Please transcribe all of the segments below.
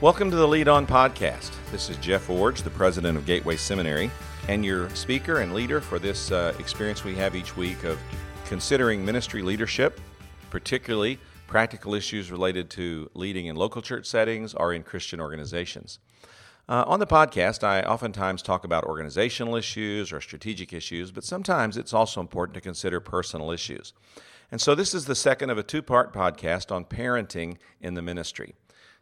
Welcome to the Lead On Podcast. This is Jeff Iorg, the president of Gateway Seminary, and your speaker and leader for this uh, experience we have each week of considering ministry leadership, particularly practical issues related to leading in local church settings or in Christian organizations. Uh, on the podcast, I oftentimes talk about organizational issues or strategic issues, but sometimes it's also important to consider personal issues. And so this is the second of a two part podcast on parenting in the ministry.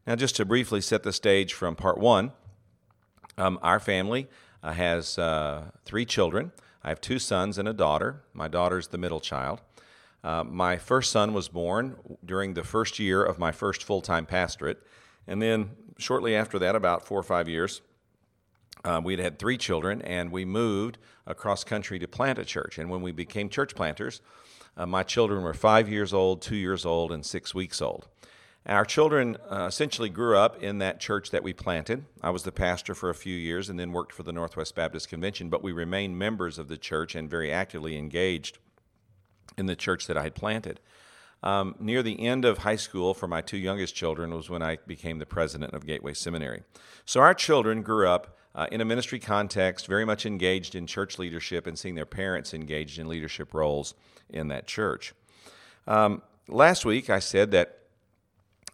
Now, just to briefly set the stage from part one, um, our family uh, has uh, three children. I have two sons and a daughter. My daughter's the middle child. Uh, my first son was born during the first year of my first full time pastorate. And then shortly after that, about four or five years, uh, we'd had three children, and we moved across country to plant a church. And when we became church planters, uh, my children were five years old, two years old, and six weeks old. Our children uh, essentially grew up in that church that we planted. I was the pastor for a few years and then worked for the Northwest Baptist Convention, but we remained members of the church and very actively engaged in the church that I had planted. Um, near the end of high school for my two youngest children was when I became the president of Gateway Seminary. So our children grew up uh, in a ministry context, very much engaged in church leadership and seeing their parents engaged in leadership roles in that church. Um, last week, I said that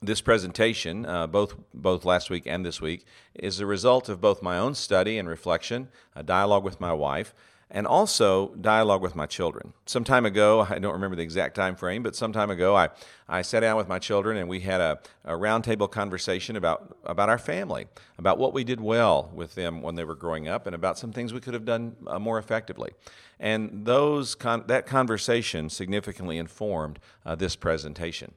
this presentation, uh, both both last week and this week, is a result of both my own study and reflection, a dialogue with my wife, and also dialogue with my children. Some time ago, I don't remember the exact time frame, but some time ago, I, I sat down with my children and we had a, a roundtable conversation about, about our family, about what we did well with them when they were growing up, and about some things we could have done uh, more effectively. And those con- that conversation significantly informed uh, this presentation.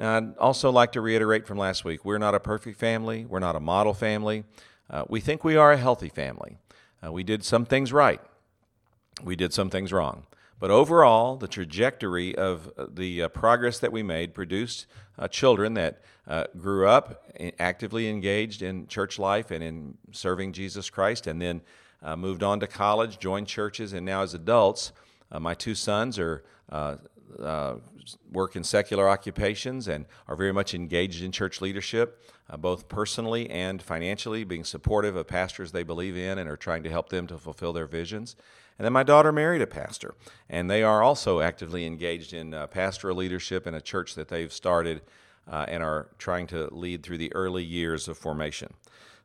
Now, I'd also like to reiterate from last week we're not a perfect family, we're not a model family. Uh, we think we are a healthy family. Uh, we did some things right, we did some things wrong. But overall, the trajectory of uh, the uh, progress that we made produced uh, children that uh, grew up actively engaged in church life and in serving Jesus Christ, and then moved on to college, joined churches, and now as adults, my two sons are uh, work in secular occupations and are very much engaged in church leadership, uh, both personally and financially, being supportive of pastors they believe in and are trying to help them to fulfill their visions. And then my daughter married a pastor, and they are also actively engaged in uh, pastoral leadership in a church that they've started uh, and are trying to lead through the early years of formation.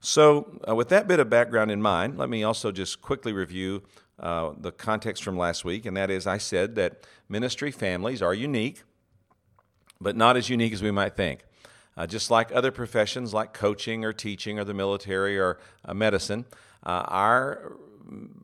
So, uh, with that bit of background in mind, let me also just quickly review uh, the context from last week, and that is I said that ministry families are unique, but not as unique as we might think. Uh, just like other professions like coaching or teaching or the military or uh, medicine, uh, our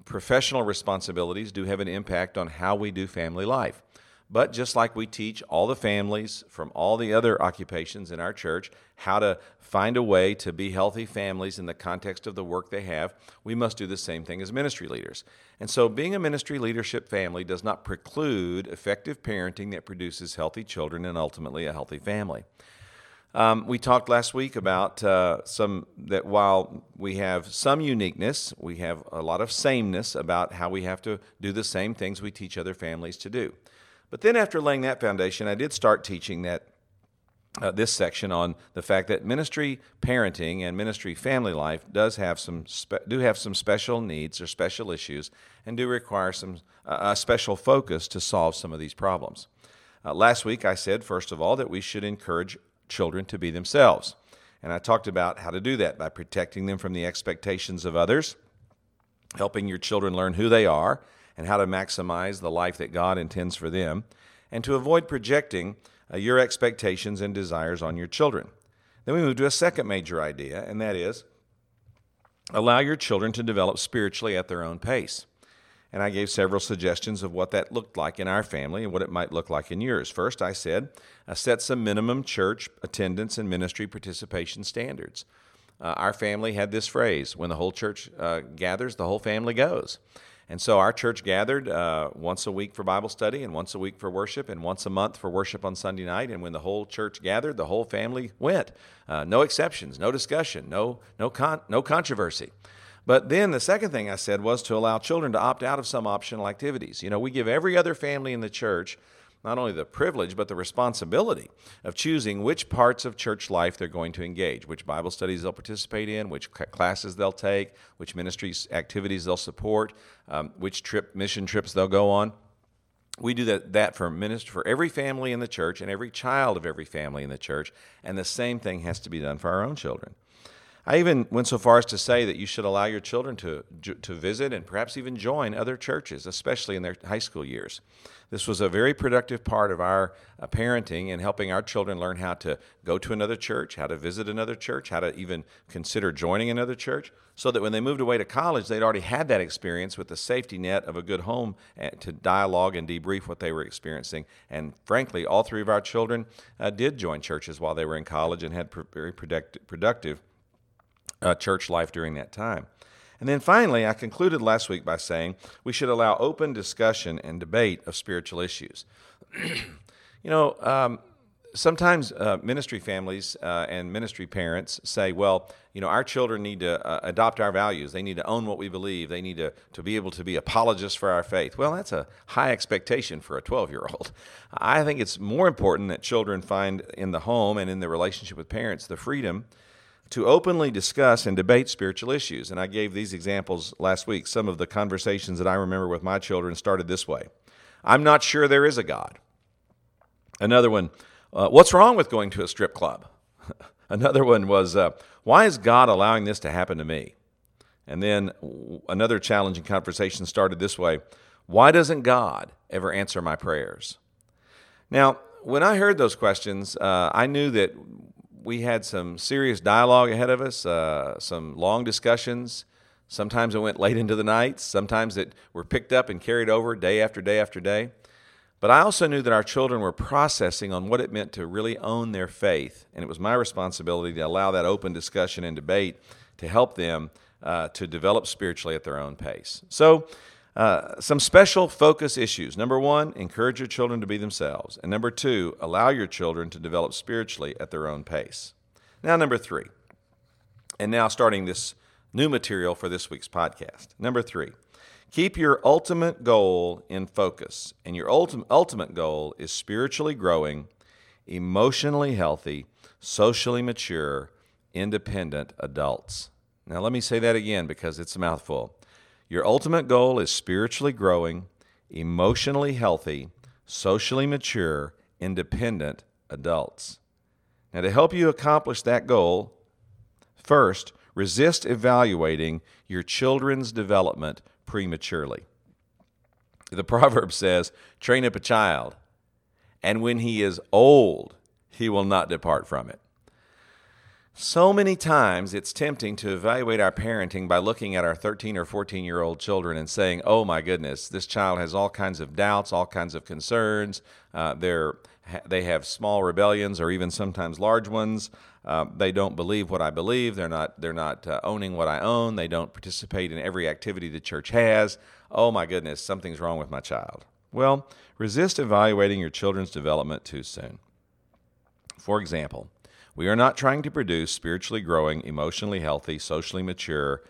professional responsibilities do have an impact on how we do family life. But just like we teach all the families from all the other occupations in our church how to find a way to be healthy families in the context of the work they have, we must do the same thing as ministry leaders. And so, being a ministry leadership family does not preclude effective parenting that produces healthy children and ultimately a healthy family. Um, we talked last week about uh, some that while we have some uniqueness, we have a lot of sameness about how we have to do the same things we teach other families to do. But then, after laying that foundation, I did start teaching that uh, this section on the fact that ministry parenting and ministry family life does have some spe- do have some special needs or special issues and do require some uh, a special focus to solve some of these problems. Uh, last week, I said first of all that we should encourage children to be themselves, and I talked about how to do that by protecting them from the expectations of others, helping your children learn who they are and how to maximize the life that God intends for them, and to avoid projecting uh, your expectations and desires on your children. Then we move to a second major idea, and that is allow your children to develop spiritually at their own pace. And I gave several suggestions of what that looked like in our family and what it might look like in yours. First, I said, uh, set some minimum church attendance and ministry participation standards. Uh, our family had this phrase when the whole church uh, gathers, the whole family goes. And so our church gathered uh, once a week for Bible study and once a week for worship and once a month for worship on Sunday night. And when the whole church gathered, the whole family went. Uh, no exceptions, no discussion, no, no, con- no controversy. But then the second thing I said was to allow children to opt out of some optional activities. You know, we give every other family in the church not only the privilege, but the responsibility of choosing which parts of church life they're going to engage, which Bible studies they'll participate in, which classes they'll take, which ministries activities they'll support, um, which trip mission trips they'll go on. We do that, that for minister for every family in the church and every child of every family in the church, and the same thing has to be done for our own children. I even went so far as to say that you should allow your children to, to visit and perhaps even join other churches, especially in their high school years. This was a very productive part of our uh, parenting and helping our children learn how to go to another church, how to visit another church, how to even consider joining another church, so that when they moved away to college, they'd already had that experience with the safety net of a good home uh, to dialogue and debrief what they were experiencing. And frankly, all three of our children uh, did join churches while they were in college and had pr- very productive uh, church life during that time. And then finally, I concluded last week by saying we should allow open discussion and debate of spiritual issues. you know, um, sometimes uh, ministry families uh, and ministry parents say, well, you know, our children need to uh, adopt our values. They need to own what we believe. They need to, to be able to be apologists for our faith. Well, that's a high expectation for a 12 year old. I think it's more important that children find in the home and in the relationship with parents the freedom to openly discuss and debate spiritual issues. And I gave these examples last week. Some of the conversations that I remember with my children started this way I'm not sure there is a God. Another one, uh, what's wrong with going to a strip club? another one was, uh, why is God allowing this to happen to me? And then another challenging conversation started this way Why doesn't God ever answer my prayers? Now, when I heard those questions, uh, I knew that we had some serious dialogue ahead of us, uh, some long discussions. Sometimes it went late into the nights. Sometimes it were picked up and carried over day after day after day. But I also knew that our children were processing on what it meant to really own their faith, and it was my responsibility to allow that open discussion and debate to help them uh, to develop spiritually at their own pace. So uh, some special focus issues. Number one, encourage your children to be themselves. And number two, allow your children to develop spiritually at their own pace. Now, number three, and now starting this new material for this week's podcast. Number three, keep your ultimate goal in focus. And your ultimate, ultimate goal is spiritually growing, emotionally healthy, socially mature, independent adults. Now, let me say that again because it's a mouthful. Your ultimate goal is spiritually growing, emotionally healthy, socially mature, independent adults. Now, to help you accomplish that goal, first, resist evaluating your children's development prematurely. The proverb says, train up a child, and when he is old, he will not depart from it. So many times it's tempting to evaluate our parenting by looking at our 13 or 14 year old children and saying, oh my goodness, this child has all kinds of doubts, all kinds of concerns. Uh, they're, they have small rebellions or even sometimes large ones. Uh, they don't believe what I believe. They're not, they're not uh, owning what I own. They don't participate in every activity the church has. Oh my goodness, something's wrong with my child. Well, resist evaluating your children's development too soon. For example, we are not trying to produce spiritually growing, emotionally healthy, socially mature,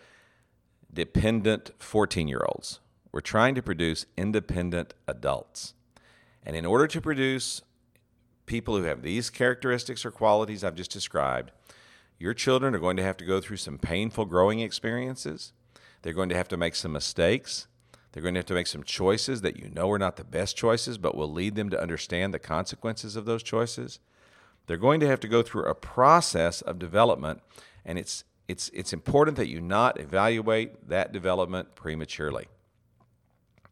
dependent 14 year olds. We're trying to produce independent adults. And in order to produce people who have these characteristics or qualities I've just described, your children are going to have to go through some painful growing experiences. They're going to have to make some mistakes. They're going to have to make some choices that you know are not the best choices, but will lead them to understand the consequences of those choices. They're going to have to go through a process of development, and it's it's it's important that you not evaluate that development prematurely.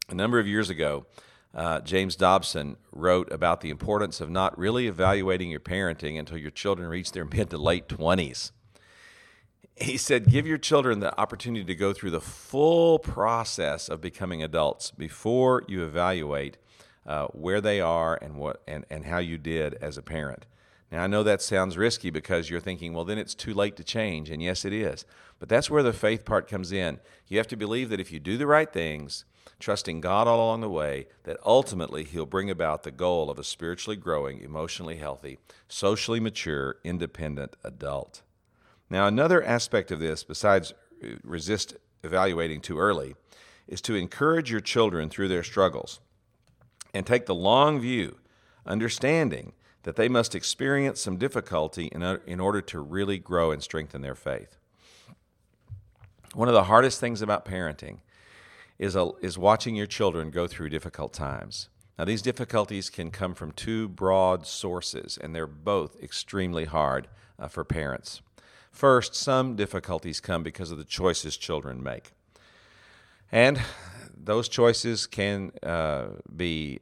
A number of years ago, uh, James Dobson wrote about the importance of not really evaluating your parenting until your children reach their mid to late 20s. He said, Give your children the opportunity to go through the full process of becoming adults before you evaluate uh, where they are and, what, and, and how you did as a parent. Now, I know that sounds risky because you're thinking, well, then it's too late to change. And yes, it is. But that's where the faith part comes in. You have to believe that if you do the right things, trusting God all along the way, that ultimately He'll bring about the goal of a spiritually growing, emotionally healthy, socially mature, independent adult. Now, another aspect of this, besides uh, resist evaluating too early, is to encourage your children through their struggles and take the long view understanding that they must experience some difficulty in, in order to really grow and strengthen their faith. One of the hardest things about parenting is, a, is watching your children go through difficult times. Now, these difficulties can come from two broad sources, and they're both extremely hard uh, for parents. First, some difficulties come because of the choices children make. And those choices can uh, be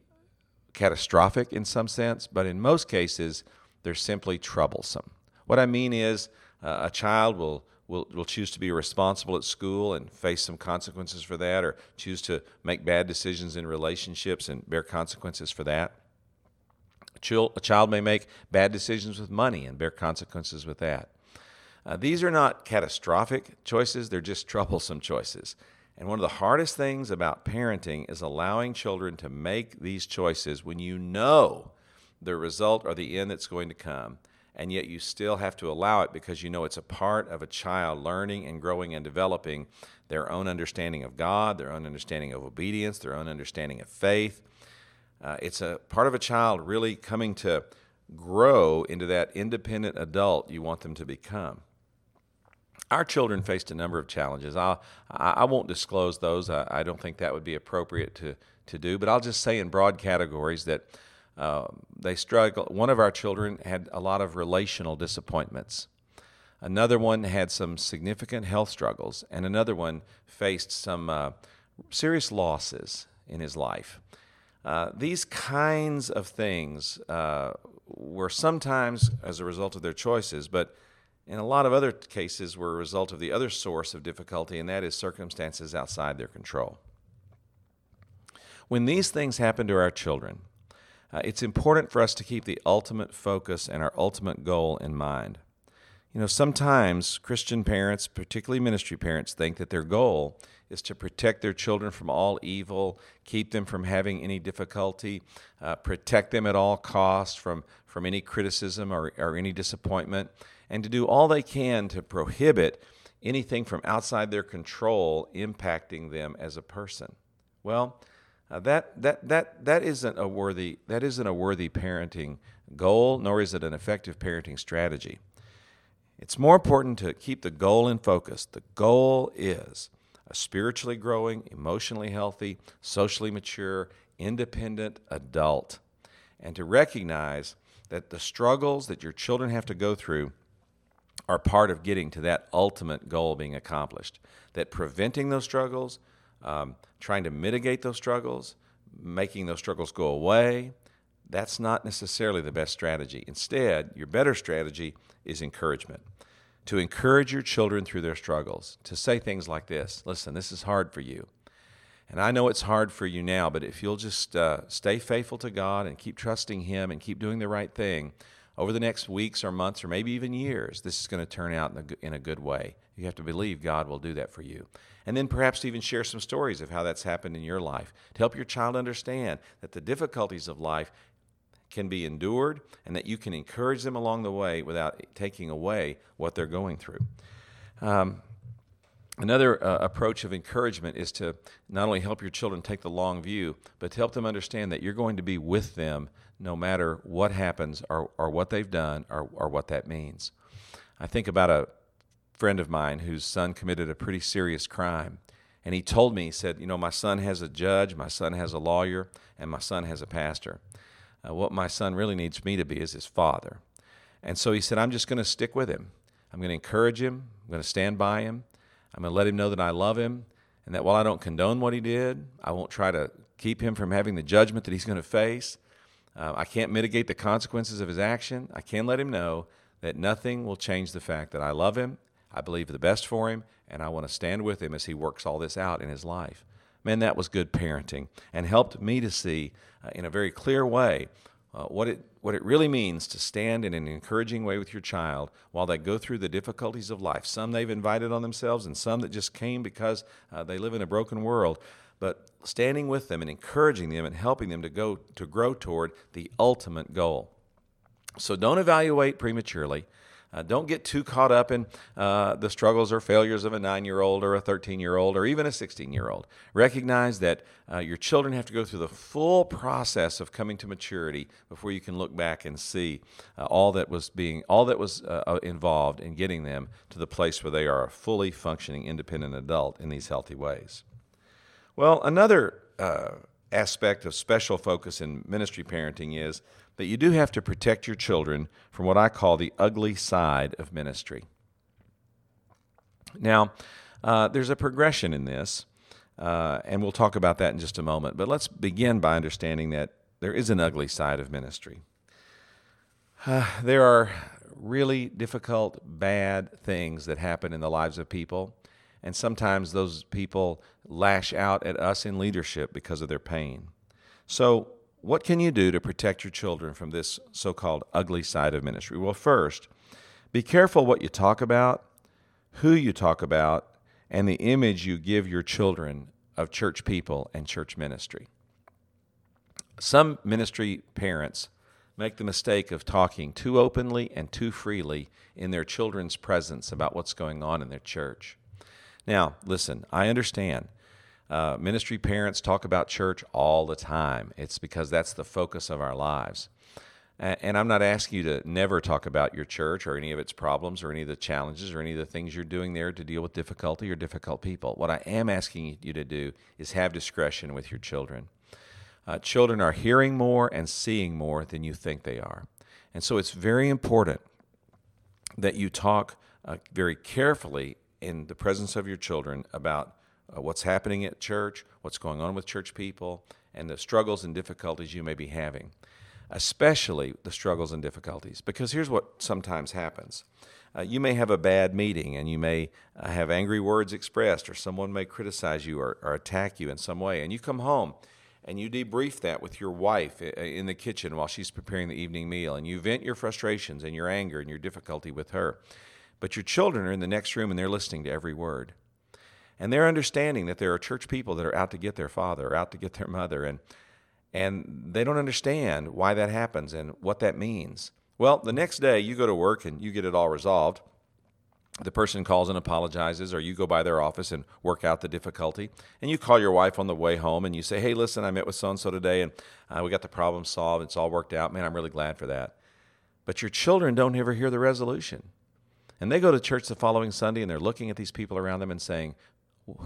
catastrophic in some sense, but in most cases, they're simply troublesome. What I mean is, uh, a child will will, will choose to be responsible at school and face some consequences for that, or choose to make bad decisions in relationships and bear consequences for that. A child, may make bad decisions with money and bear consequences with that. Uh, these are not catastrophic choices, they're just troublesome choices. And one of the hardest things about parenting is allowing children to make these choices when you know the result or the end that's going to come and yet you still have to allow it because you know it's a part of a child learning and growing and developing their own understanding of God, their own understanding of obedience, their own understanding of faith. Uh, it's a part of a child really coming to grow into that independent adult you want them to become. Our children faced a number of challenges. I'll, I, won't disclose those. I, I don't think that would be appropriate to, to do, but I'll just say in broad categories that uh, they struggle. One of our children had a lot of relational disappointments. Another one had some significant health struggles, and another one faced some uh, serious losses in his life. Uh, these kinds of things uh, were sometimes as a result of their choices, but in a lot of other cases were a result of the other source of difficulty, and that is circumstances outside their control. When these things happen to our children, uh, it's important for us to keep the ultimate focus and our ultimate goal in mind. You know, sometimes Christian parents, particularly ministry parents, think that their goal is to protect their children from all evil, keep them from having any difficulty, uh, protect them at all costs from, from any criticism or, or any disappointment, and to do all they can to prohibit anything from outside their control impacting them as a person. Well, uh, that, that, that, that, isn't a worthy, that isn't a worthy parenting goal, nor is it an effective parenting strategy. It's more important to keep the goal in focus. The goal is a spiritually growing, emotionally healthy, socially mature, independent adult, and to recognize that the struggles that your children have to go through are part of getting to that ultimate goal being accomplished. That preventing those struggles, um, trying to mitigate those struggles, making those struggles go away, that's not necessarily the best strategy. Instead, your better strategy is encouragement. To encourage your children through their struggles, to say things like this Listen, this is hard for you. And I know it's hard for you now, but if you'll just uh, stay faithful to God and keep trusting Him and keep doing the right thing, over the next weeks or months or maybe even years, this is going to turn out in a, in a good way. You have to believe God will do that for you. And then perhaps even share some stories of how that's happened in your life to help your child understand that the difficulties of life can be endured and that you can encourage them along the way without taking away what they're going through. Um, Another uh, approach of encouragement is to not only help your children take the long view, but to help them understand that you're going to be with them no matter what happens or, or what they've done or, or what that means. I think about a friend of mine whose son committed a pretty serious crime. And he told me, he said, You know, my son has a judge, my son has a lawyer, and my son has a pastor. Uh, what my son really needs me to be is his father. And so he said, I'm just going to stick with him. I'm going to encourage him. I'm going to stand by him. I'm going to let him know that I love him and that while I don't condone what he did, I won't try to keep him from having the judgment that he's going to face. Uh, I can't mitigate the consequences of his action. I can let him know that nothing will change the fact that I love him, I believe the best for him, and I want to stand with him as he works all this out in his life. Man, that was good parenting and helped me to see uh, in a very clear way uh, what it what it really means to stand in an encouraging way with your child while they go through the difficulties of life. Some they've invited on themselves, and some that just came because uh, they live in a broken world. But standing with them and encouraging them and helping them to go to grow toward the ultimate goal. So don't evaluate prematurely. Uh, don't get too caught up in uh, the struggles or failures of a nine year old or a 13 year old or even a 16 year old. Recognize that uh, your children have to go through the full process of coming to maturity before you can look back and see uh, all that was being all that was uh, uh, involved in getting them to the place where they are a fully functioning independent adult in these healthy ways. Well, another aspect of special focus in ministry parenting is that you do have to protect your children from what I call the ugly side of ministry. Now, uh, there's a progression in this, uh, and we'll talk about that in just a moment. But let's begin by understanding that there is an ugly side of ministry. Uh, there are really difficult, bad things that happen in the lives of people, and sometimes those people lash out at us in leadership because of their pain. So, what can you do to protect your children from this so called ugly side of ministry? Well, first, be careful what you talk about, who you talk about, and the image you give your children of church people and church ministry. Some ministry parents make the mistake of talking too openly and too freely in their children's presence about what's going on in their church. Now, listen, I understand uh, ministry parents talk about church all the time. It's because that's the focus of our lives. And I'm not asking you to never talk about your church or any of its problems or any of the challenges or any of the things you're doing there to deal with difficulty or difficult people. What I am asking you to do is have discretion with your children. Uh, children are hearing more and seeing more than you think they are. And so it's very important that you talk uh, very carefully in the presence of your children about uh, what's happening at church, what's going on with church people, and the struggles and difficulties you may be having, especially the struggles and difficulties. Because here's what sometimes happens. Uh, you may have a bad meeting and you may uh, have angry words expressed, or someone may criticize you or, or, attack you in some way. And you come home and you debrief that with your wife in the kitchen while she's preparing the evening meal, and you vent your frustrations and your anger and your difficulty with her. But your children are in the next room and they're listening to every word and they're understanding that there are church people that are out to get their father or out to get their mother and and they don't understand why that happens and what that means. Well the next day you go to work and you get it all resolved. The person calls and apologizes or you go by their office and work out the difficulty. And you call your wife on the way home and you say hey listen i met with so and so today and uh, we got the problem solved. It's all worked out. Man i'm really glad for that. But your children don't ever hear the resolution. And they go to church the following sunday and they're looking at these people around them and saying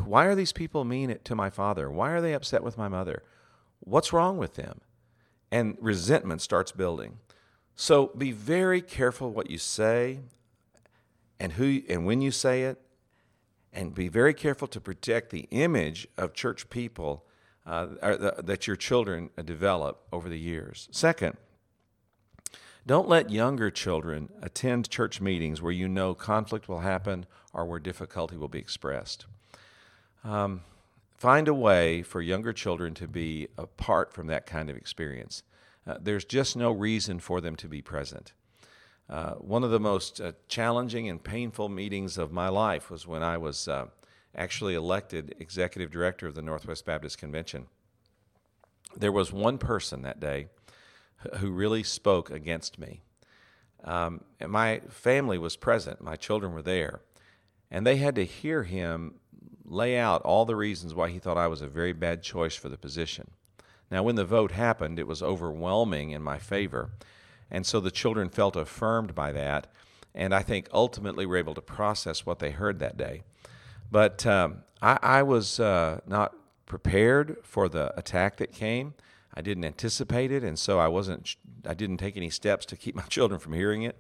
why are these people mean to my father? Why are they upset with my mother? What's wrong with them? And resentment starts building. So be very careful what you say and who and when you say it, and be very careful to protect the image of church people uh, that your children develop over the years. Second, don't let younger children attend church meetings where you know conflict will happen or where difficulty will be expressed. Um, find a way for younger children to be apart from that kind of experience. Uh, there's just no reason for them to be present. Uh, one of the most uh, challenging and painful meetings of my life was when I was uh, actually elected executive director of the Northwest Baptist Convention. There was one person that day who really spoke against me. Um, and my family was present, my children were there, and they had to hear him lay out all the reasons why he thought I was a very bad choice for the position. Now, when the vote happened, it was overwhelming in my favor. And so the children felt affirmed by that. And I think ultimately were able to process what they heard that day. But um, I, I, was uh, not prepared for the attack that came. I didn't anticipate it, and so I wasn't. I didn't take any steps to keep my children from hearing it.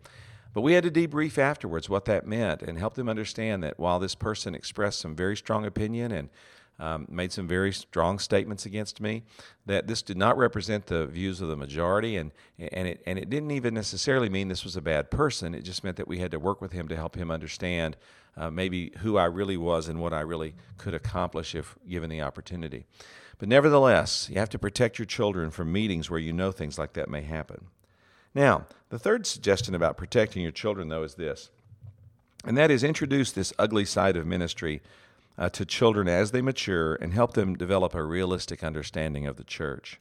But we had to debrief afterwards what that meant and help them understand that while this person expressed some very strong opinion and um, made some very strong statements against me, that this did not represent the views of the majority, and and it and it didn't even necessarily mean this was a bad person. It just meant that we had to work with him to help him understand uh, maybe who I really was and what I really could accomplish if given the opportunity. But nevertheless, you have to protect your children from meetings where you know things like that may happen. Now, the third suggestion about protecting your children, though, is this, and that is introduce this ugly side of ministry uh, to children as they mature and help them develop a realistic understanding of the church.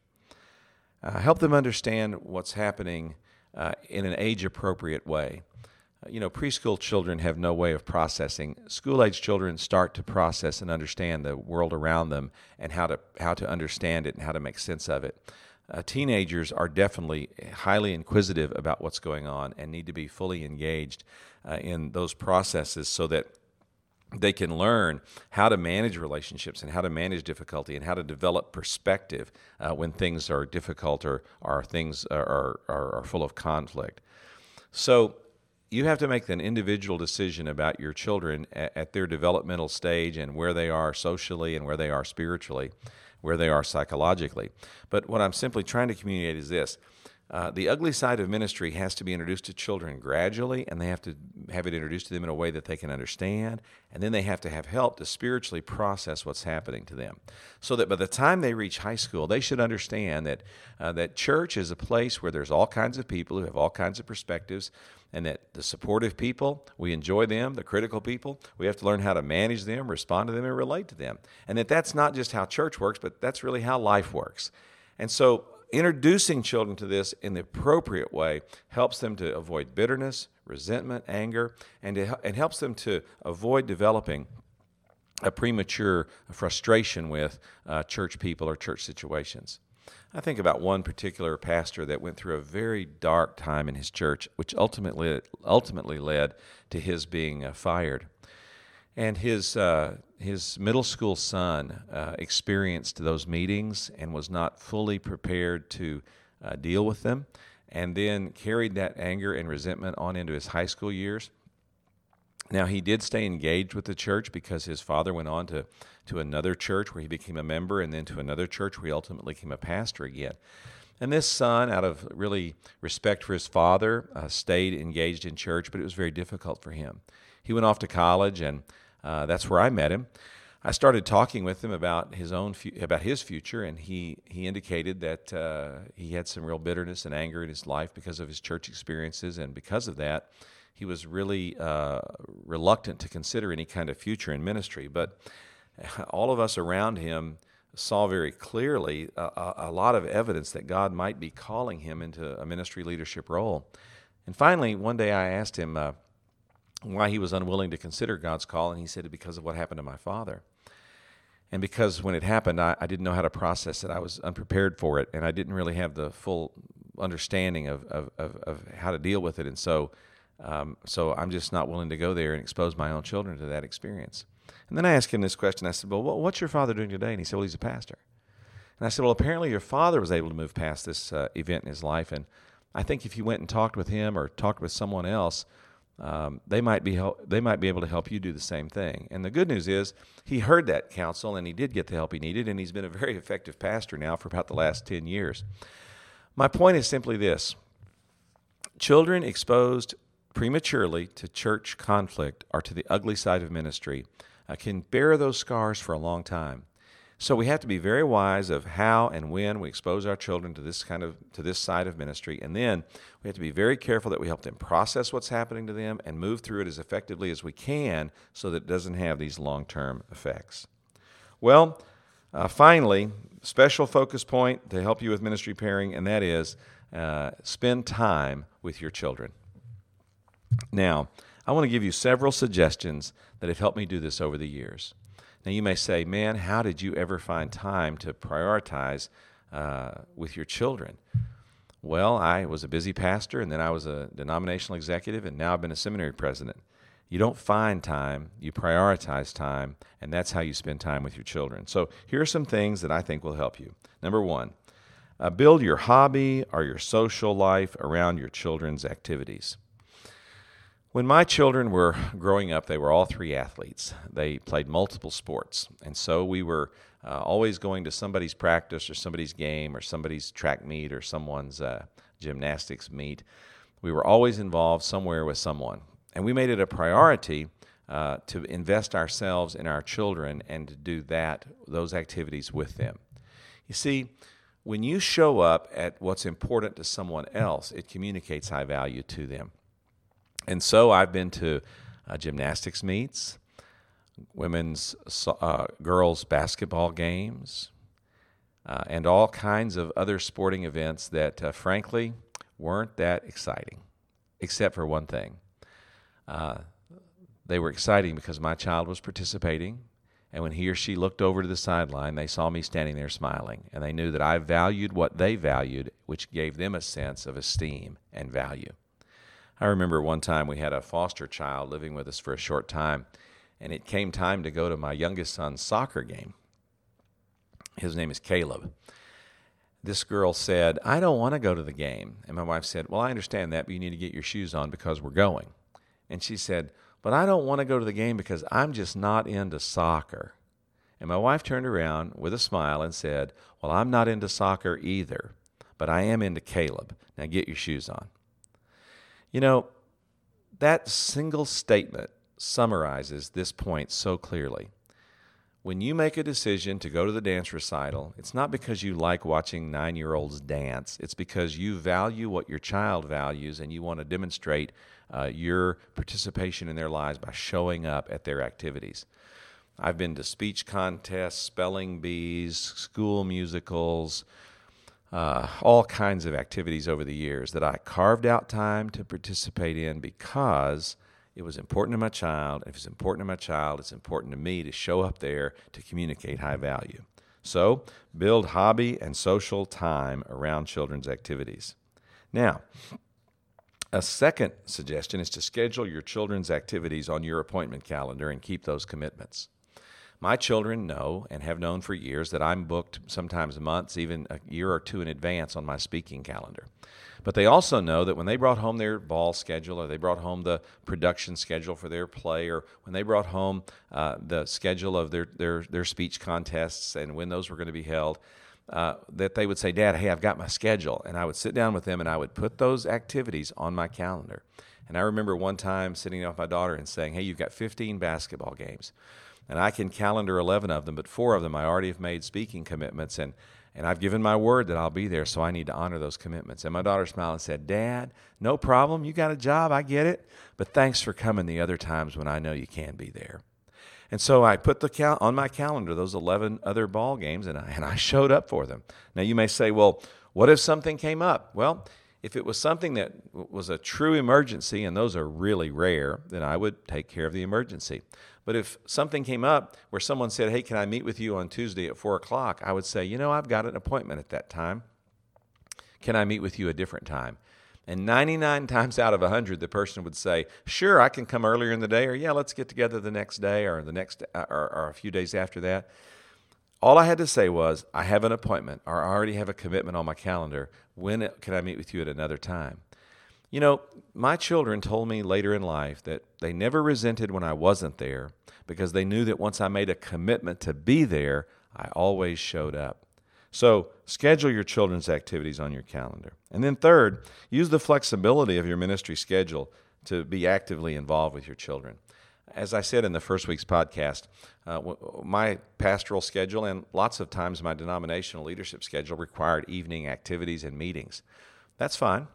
Uh, help them understand what's happening uh, in an age appropriate way. you know, preschool children have no way of processing. School age children start to process and understand the world around them and how to how to understand it and how to make sense of it. Uh, teenagers are definitely highly inquisitive about what's going on and need to be fully engaged uh, in those processes so that they can learn how to manage relationships and how to manage difficulty and how to develop perspective uh, when things are difficult or, or things are, are, are full of conflict. So you have to make an individual decision about your children at, at their developmental stage and where they are socially and where they are spiritually, where they are psychologically. But what I'm simply trying to communicate is this uh, the ugly side of ministry has to be introduced to children gradually, and they have to have it introduced to them in a way that they can understand, and then they have to have help to spiritually process what's happening to them, so that by the time they reach high school, they should understand that uh, that church is a place where there's all kinds of people who have all kinds of perspectives, and that the supportive people we enjoy them, the critical people we have to learn how to manage them, respond to them, and relate to them, and that that's not just how church works, but that's really how life works. And so introducing children to this in the appropriate way helps them to avoid bitterness, resentment, anger, and, it, helps them to avoid developing a premature frustration with uh, church people or church situations. I think about one particular pastor that went through a very dark time in his church, which ultimately ultimately led to his being uh, fired. And his uh, his middle school son uh, experienced those meetings and was not fully prepared to uh, deal with them, and then carried that anger and resentment on into his high school years. Now, he did stay engaged with the church because his father went on to, to another church where he became a member, and then to another church where he ultimately became a pastor again. And this son, out of really respect for his father, uh, stayed engaged in church, but it was very difficult for him. He went off to college and uh, that's where I met him. I started talking with him about his own fu- about his future, and he he indicated that uh, he had some real bitterness and anger in his life because of his church experiences, and because of that, he was really uh, reluctant to consider any kind of future in ministry. But all of us around him saw very clearly a, a lot of evidence that God might be calling him into a ministry leadership role. And finally, one day I asked him uh, why he was unwilling to consider God's call, and he said, because of what happened to my father. And because when it happened, I, I, didn't know how to process it. I was unprepared for it, and I didn't really have the full understanding of, of, of, of how to deal with it. And so, um, so I'm just not willing to go there and expose my own children to that experience. And then I asked him this question. I said, Well, what's your father doing today? And he said, Well, he's a pastor. And I said, Well, apparently your father was able to move past this uh, event in his life. And I think if you went and talked with him or talked with someone else, um, they might be help, they might be able to help you do the same thing. And the good news is he heard that counsel and he did get the help he needed, and he's been a very effective pastor now for about the last ten years. My point is simply this: children exposed prematurely to church conflict or to the ugly side of ministry uh, can bear those scars for a long time. So we have to be very wise of how and when we expose our children to this kind of to this side of ministry, and then we have to be very careful that we help them process what's happening to them and move through it as effectively as we can, so that it doesn't have these long-term effects. Well, uh, finally, special focus point to help you with ministry pairing, and that is uh, spend time with your children. Now, I want to give you several suggestions that have helped me do this over the years. Now, you may say, man, how did you ever find time to prioritize uh, with your children? Well, I was a busy pastor, and then I was a denominational executive, and now I've been a seminary president. You don't find time, you prioritize time, and that's how you spend time with your children. So, here are some things that I think will help you. Number one, uh, build your hobby or your social life around your children's activities. When my children were growing up, they were all three athletes. They played multiple sports. And so we were uh, always going to somebody's practice or somebody's game or somebody's track meet or someone's uh, gymnastics meet. We were always involved somewhere with someone. And we made it a priority uh, to invest ourselves in our children and to do that, those activities with them. You see, when you show up at what's important to someone else, it communicates high value to them. And so I've been to uh, gymnastics meets, women's, uh, girls' basketball games, uh, and all kinds of other sporting events that, uh, frankly, weren't that exciting, except for one thing. uh, they were exciting because my child was participating. And when he or she looked over to the sideline, they saw me standing there smiling. And they knew that I valued what they valued, which gave them a sense of esteem and value. I remember one time we had a foster child living with us for a short time, and it came time to go to my youngest son's soccer game. His name is Caleb. This girl said, I don't want to go to the game. And my wife said, Well, I understand that, but you need to get your shoes on because we're going. And she said, But I don't want to go to the game because I'm just not into soccer. And my wife turned around with a smile and said, Well, I'm not into soccer either, but I am into Caleb. Now get your shoes on. You know, that single statement summarizes this point so clearly. When you make a decision to go to the dance recital, it's not because you like watching nine year olds dance. It's because you value what your child values and you want to demonstrate uh, your participation in their lives by showing up at their activities. I've been to speech contests, spelling bees, school musicals, uh, all kinds of activities over the years that I carved out time to participate in because it was important to my child. If it's important to my child, it's important to me to show up there to communicate high value. So, build hobby and social time around children's activities. Now, a second suggestion is to schedule your children's activities on your appointment calendar and keep those commitments. My children know and have known for years that I'm booked sometimes months, even a year or two in advance on my speaking calendar. But they also know that when they brought home their ball schedule or they brought home the production schedule for their play or when they brought home uh, the schedule of their, their, their speech contests and when those were going to be held, uh, that they would say, Dad, hey, I've got my schedule. And I would sit down with them and I would put those activities on my calendar. And I remember one time sitting with my daughter and saying, Hey, you've got 15 basketball games and I can calendar 11 of them, but four of them I already have made speaking commitments, and, and I've given my word that I'll be there, so I need to honor those commitments. And my daughter smiled and said, Dad, no problem. You got a job. I get it. But thanks for coming the other times when I know you can be there. And so I put the cal- on my calendar those 11 other ball games, and I, and I showed up for them. Now, you may say, well, what if something came up? Well, if it was something that was a true emergency, and those are really rare, then I would take care of the emergency. But if something came up where someone said, Hey, can I meet with you on Tuesday at four o'clock? I would say, You know, I've got an appointment at that time. Can I meet with you a different time? And 99 times out of 100, the person would say, Sure, I can come earlier in the day, or Yeah, let's get together the next day, or the next, uh, or, or a few days after that. All I had to say was, I have an appointment, or I already have a commitment on my calendar. When can I meet with you at another time? You know, my children told me later in life that they never resented when I wasn't there because they knew that once I made a commitment to be there, I always showed up. So, schedule your children's activities on your calendar. And then, third, use the flexibility of your ministry schedule to be actively involved with your children. As I said in the first week's podcast, uh, my pastoral schedule and lots of times my denominational leadership schedule required evening activities and meetings. That's fine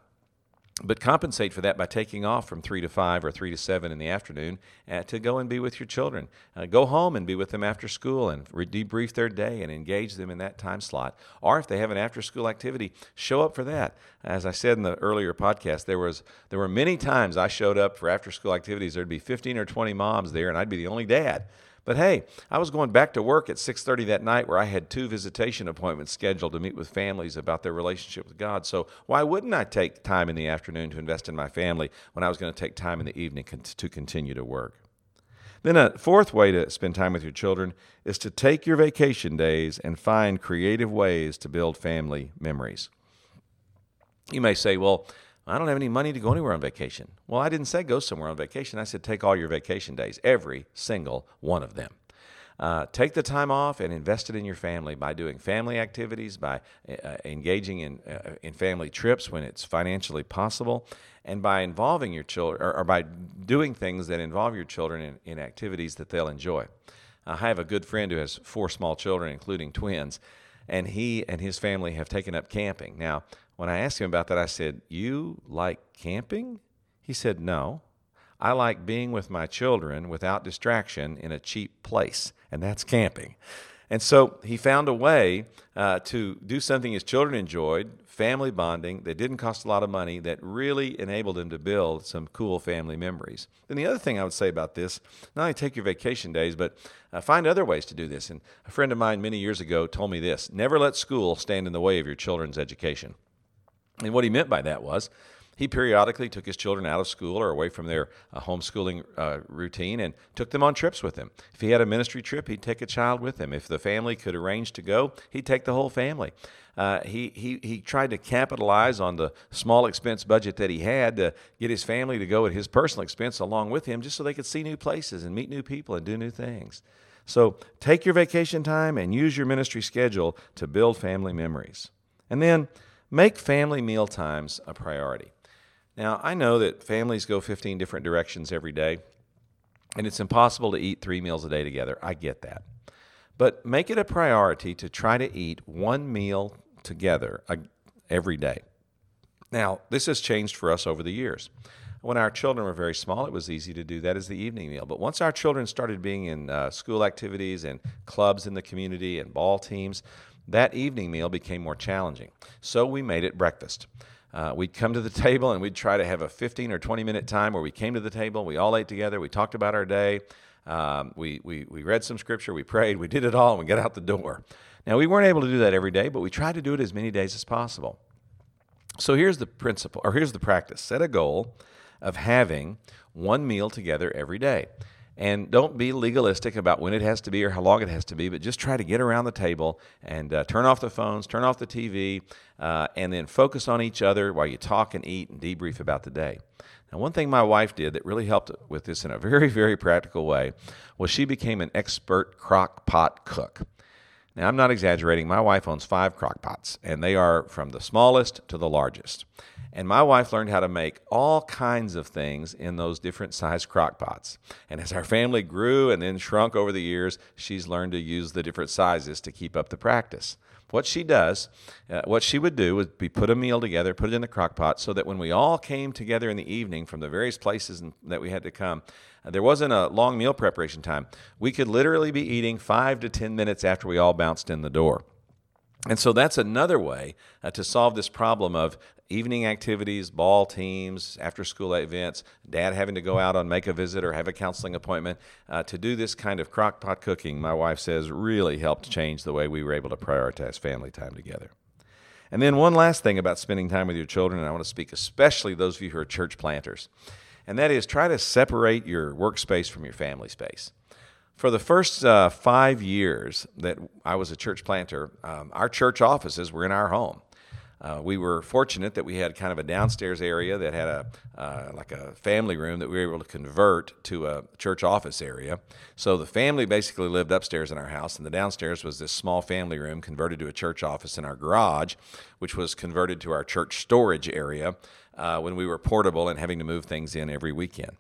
but compensate for that by taking off from 3 to 5 or 3 to 7 in the afternoon uh, to go and be with your children. Uh, go home and be with them after school and re- debrief their day and engage them in that time slot. Or if they have an after school activity, show up for that. As I said in the earlier podcast, there was there were many times I showed up for after school activities. There'd be 15 or 20 moms there and I'd be the only dad. But hey, I was going back to work at 6:30 that night where I had two visitation appointments scheduled to meet with families about their relationship with God. So why wouldn't I take time in the afternoon to invest in my family when I was going to take time in the evening to continue to work? Then a fourth way to spend time with your children is to take your vacation days and find creative ways to build family memories. You may say, well, I don't have any money to go anywhere on vacation. Well, I didn't say go somewhere on vacation. I said take all your vacation days, every single one of them. Uh, take the time off and invest it in your family by doing family activities, by uh, engaging in, uh, in family trips when it's financially possible, and by involving your children or, or by doing things that involve your children in, in activities that they'll enjoy. I have a good friend who has four small children, including twins, and he and his family have taken up camping. Now, when I asked him about that, I said, You like camping? He said, No. I like being with my children without distraction in a cheap place, and that's camping. And so he found a way uh, to do something his children enjoyed, family bonding that didn't cost a lot of money that really enabled him to build some cool family memories. And the other thing I would say about this, not only take your vacation days, but uh, find other ways to do this. And a friend of mine many years ago told me this never let school stand in the way of your children's education. And what he meant by that was he periodically took his children out of school or away from their uh, homeschooling uh, routine and took them on trips with him. If he had a ministry trip, he'd take a child with him. If the family could arrange to go, he'd take the whole family. Uh, he, he, he tried to capitalize on the small expense budget that he had to get his family to go at his personal expense along with him just so they could see new places and meet new people and do new things. So take your vacation time and use your ministry schedule to build family memories. And then make family meal times a priority. Now, I know that families go 15 different directions every day, and it's impossible to eat three meals a day together. I get that. But make it a priority to try to eat one meal together every day. Now, this has changed for us over the years. When our children were very small, it was easy to do that as the evening meal. But once our children started being in uh, school activities and clubs in the community and ball teams, that evening meal became more challenging. So we made it breakfast. Uh, we'd come to the table and we'd try to have a 15 or 20 minute time where we came to the table, we all ate together, we talked about our day, um, we, we, we read some scripture, we prayed, we did it all, and we got out the door. Now, we weren't able to do that every day, but we tried to do it as many days as possible. So here's the principle, or here's the practice set a goal of having one meal together every day. And don't be legalistic about when it has to be or how long it has to be, but just try to get around the table and uh, turn off the phones, turn off the TV, uh, and then focus on each other while you talk and eat and debrief about the day. Now, one thing my wife did that really helped with this in a very, very practical way was she became an expert crock pot cook. Now, I'm not exaggerating. My wife owns five crock pots, and they are from the smallest to the largest. And my wife learned how to make all kinds of things in those different size crock pots. And as our family grew and then shrunk over the years, she's learned to use the different sizes to keep up the practice. What she does, uh, what she would do would be put a meal together, put it in the crock pot, so that when we all came together in the evening from the various places that we had to come, uh, there wasn't a long meal preparation time. We could literally be eating five to 10 minutes after we all bounced in the door. And so that's another way uh, to solve this problem of evening activities, ball teams, after school events, dad having to go out on make a visit or have a counseling appointment. Uh, to do this kind of crock pot cooking, my wife says, really helped change the way we were able to prioritize family time together. And then, one last thing about spending time with your children, and I want to speak especially those of you who are church planters, and that is try to separate your workspace from your family space. For the first uh, five years that I was a church planter, um, our church offices were in our home. Uh, we were fortunate that we had kind of a downstairs area that had a uh, like a family room that we were able to convert to a church office area. So the family basically lived upstairs in our house, and the downstairs was this small family room converted to a church office in our garage, which was converted to our church storage area uh, when we were portable and having to move things in every weekend.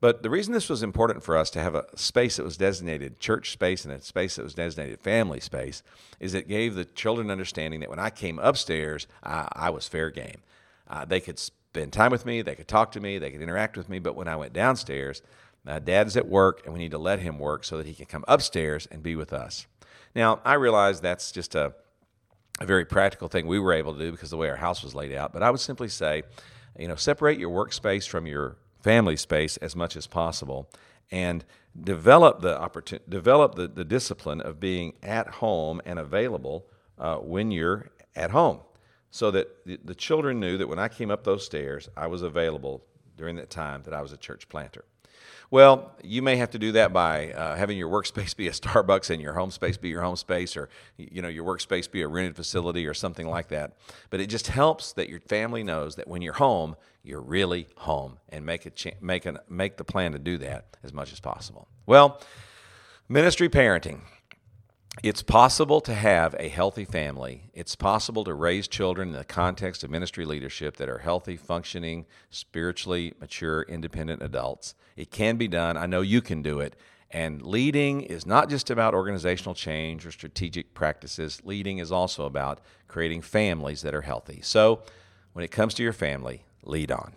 But the reason this was important for us to have a space that was designated church space and a space that was designated family space is it gave the children understanding that when I came upstairs, I, I was fair game. Uh, they could spend time with me, they could talk to me, they could interact with me. But when I went downstairs, uh, dad's at work and we need to let him work so that he can come upstairs and be with us. Now, I realize that's just a, a very practical thing we were able to do because the way our house was laid out. But I would simply say, you know, separate your workspace from your family space as much as possible and develop the opportunity, develop the, the discipline of being at home and available uh, when you're at home so that the, the children knew that when I came up those stairs, I was available during that time that I was a church planter. Well, you may have to do that by uh, having your workspace be a Starbucks and your home space be your home space, or you know your workspace be a rented facility or something like that. But it just helps that your family knows that when you're home, you're really home, and make a cha- make an, make the plan to do that as much as possible. Well, ministry parenting. It's possible to have a healthy family. It's possible to raise children in the context of ministry leadership that are healthy, functioning, spiritually mature, independent adults. It can be done. I know you can do it. And leading is not just about organizational change or strategic practices, leading is also about creating families that are healthy. So, when it comes to your family, lead on.